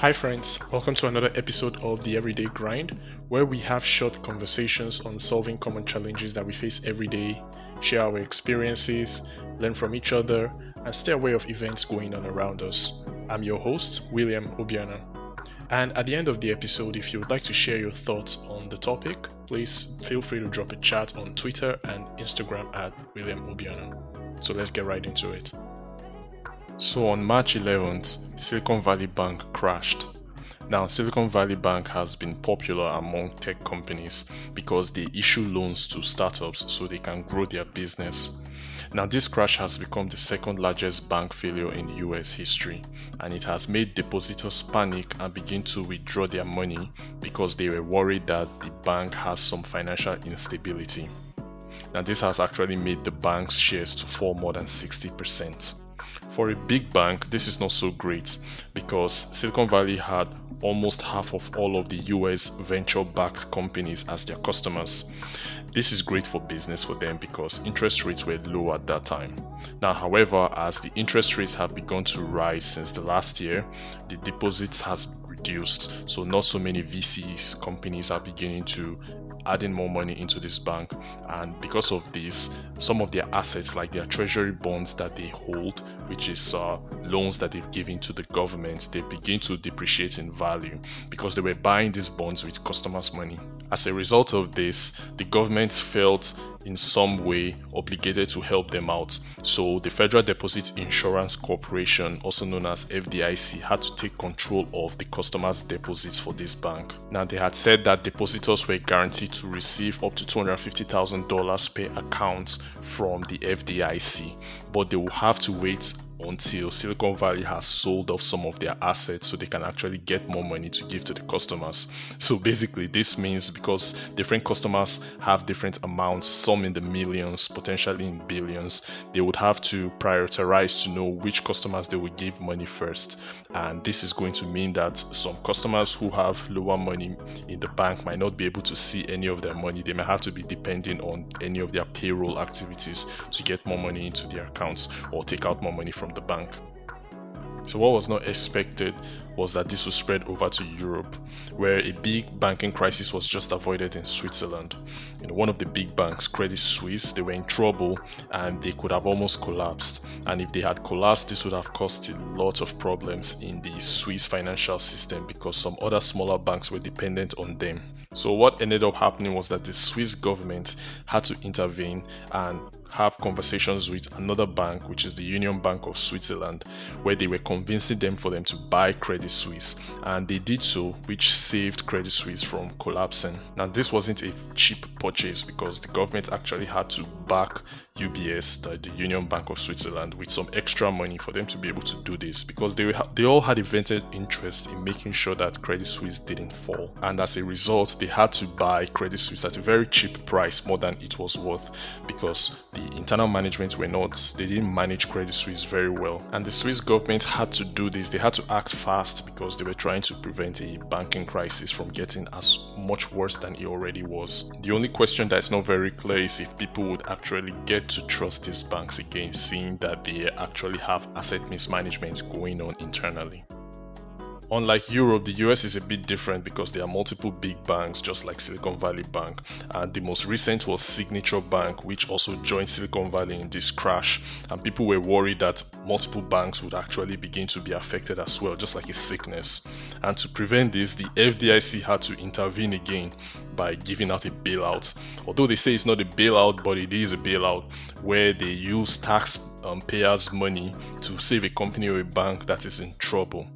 Hi, friends. Welcome to another episode of The Everyday Grind, where we have short conversations on solving common challenges that we face every day, share our experiences, learn from each other, and stay aware of events going on around us. I'm your host, William Obiana. And at the end of the episode, if you would like to share your thoughts on the topic, please feel free to drop a chat on Twitter and Instagram at William Obiana. So let's get right into it. So on March 11th, Silicon Valley Bank crashed. Now, Silicon Valley Bank has been popular among tech companies because they issue loans to startups so they can grow their business. Now, this crash has become the second largest bank failure in US history, and it has made depositors panic and begin to withdraw their money because they were worried that the bank has some financial instability. Now, this has actually made the bank's shares to fall more than 60%. For a big bank, this is not so great because Silicon Valley had almost half of all of the US venture backed companies as their customers. This is great for business for them because interest rates were low at that time. Now, however, as the interest rates have begun to rise since the last year, the deposits has reduced. So not so many VCs companies are beginning to adding more money into this bank. And because of this some of their assets like their treasury bonds that they hold which is uh, loans that they've given to the government they begin to depreciate in value because they were buying these bonds with customers money. As a result of this the government felt in some way obligated to help them out. So the Federal Deposit Insurance Corporation, also known as FDIC, had to take control of the customers' deposits for this bank. Now they had said that depositors were guaranteed to receive up to $250,000 per account from the FDIC, but they will have to wait until Silicon Valley has sold off some of their assets so they can actually get more money to give to the customers. So basically, this means because different customers have different amounts, some in the millions, potentially in billions, they would have to prioritize to know which customers they would give money first. And this is going to mean that some customers who have lower money in the bank might not be able to see any of their money. They may have to be depending on any of their payroll activities to get more money into their accounts or take out more money from the bank. So, what was not expected was that this would spread over to Europe, where a big banking crisis was just avoided in Switzerland. You know, one of the big banks, Credit Suisse, they were in trouble and they could have almost collapsed. And if they had collapsed, this would have caused a lot of problems in the Swiss financial system because some other smaller banks were dependent on them. So, what ended up happening was that the Swiss government had to intervene and have conversations with another bank, which is the Union Bank of Switzerland, where they were convincing them for them to buy Credit Suisse. And they did so, which saved Credit Suisse from collapsing. Now, this wasn't a cheap purchase because the government actually had to back UBS, the, the, Union Bank of Switzerland, with some extra money for them to be able to do this because they ha- they all had a vested interest in making sure that Credit Suisse didn't fall, and as a result, they had to buy Credit Suisse at a very cheap price, more than it was worth, because the internal management were not they didn't manage Credit Suisse very well, and the Swiss government had to do this. They had to act fast because they were trying to prevent a banking crisis from getting as much worse than it already was. The only question that's not very clear is if people would actually get to trust these banks again, seeing that they actually have asset mismanagement going on internally. Unlike Europe, the US is a bit different because there are multiple big banks, just like Silicon Valley Bank. And the most recent was Signature Bank, which also joined Silicon Valley in this crash. And people were worried that multiple banks would actually begin to be affected as well, just like a sickness. And to prevent this, the FDIC had to intervene again by giving out a bailout. Although they say it's not a bailout, but it is a bailout where they use taxpayers' um, money to save a company or a bank that is in trouble.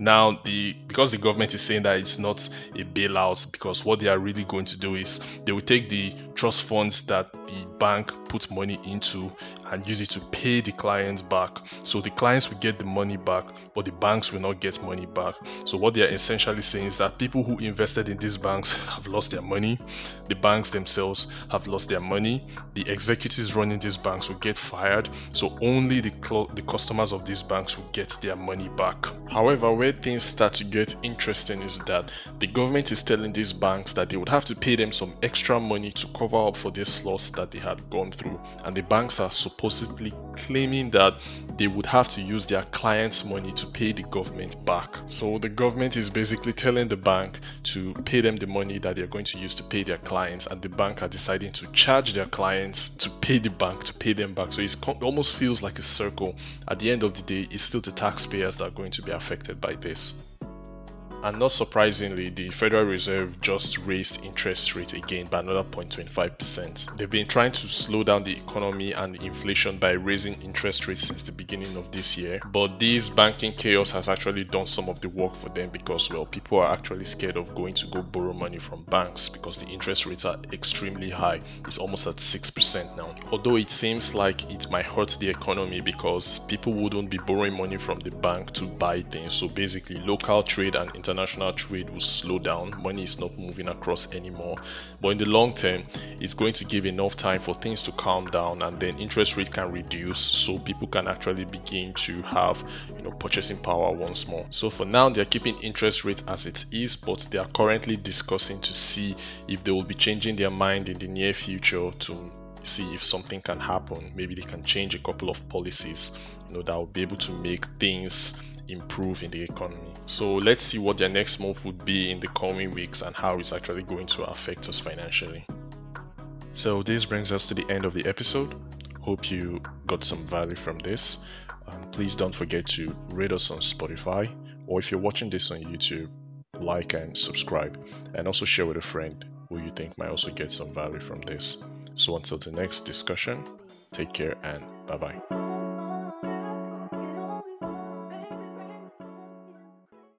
Now, the because the government is saying that it's not a bailout, because what they are really going to do is they will take the trust funds that the bank puts money into and use it to pay the clients back. So the clients will get the money back, but the banks will not get money back. So what they are essentially saying is that people who invested in these banks have lost their money, the banks themselves have lost their money, the executives running these banks will get fired. So only the, the customers of these banks will get their money back. However, where things start to get interesting is that the government is telling these banks that they would have to pay them some extra money to cover up for this loss that they had gone through. And the banks are supposedly claiming that they would have to use their clients' money to pay the government back. So the government is basically telling the bank to pay them the money that they're going to use to pay their clients, and the bank are deciding to charge their clients to pay the bank to pay them back. So it almost feels like a circle. At the end of the day, it's still the taxpayers that are going to be affected by this. And not surprisingly, the Federal Reserve just raised interest rate again by another 0.25%. They've been trying to slow down the economy and inflation by raising interest rates since the beginning of this year. But this banking chaos has actually done some of the work for them because, well, people are actually scared of going to go borrow money from banks because the interest rates are extremely high. It's almost at 6% now. Although it seems like it might hurt the economy because people wouldn't be borrowing money from the bank to buy things. So basically, local trade and international international trade will slow down. Money is not moving across anymore. But in the long term, it's going to give enough time for things to calm down and then interest rate can reduce so people can actually begin to have you know purchasing power once more. So for now they're keeping interest rates as it is, but they are currently discussing to see if they will be changing their mind in the near future to see if something can happen. Maybe they can change a couple of policies, you know, that will be able to make things improve in the economy. So let's see what their next move would be in the coming weeks and how it's actually going to affect us financially. So this brings us to the end of the episode. Hope you got some value from this. Um, please don't forget to rate us on Spotify or if you're watching this on YouTube, like and subscribe and also share with a friend who you think might also get some value from this. So until the next discussion, take care and bye bye.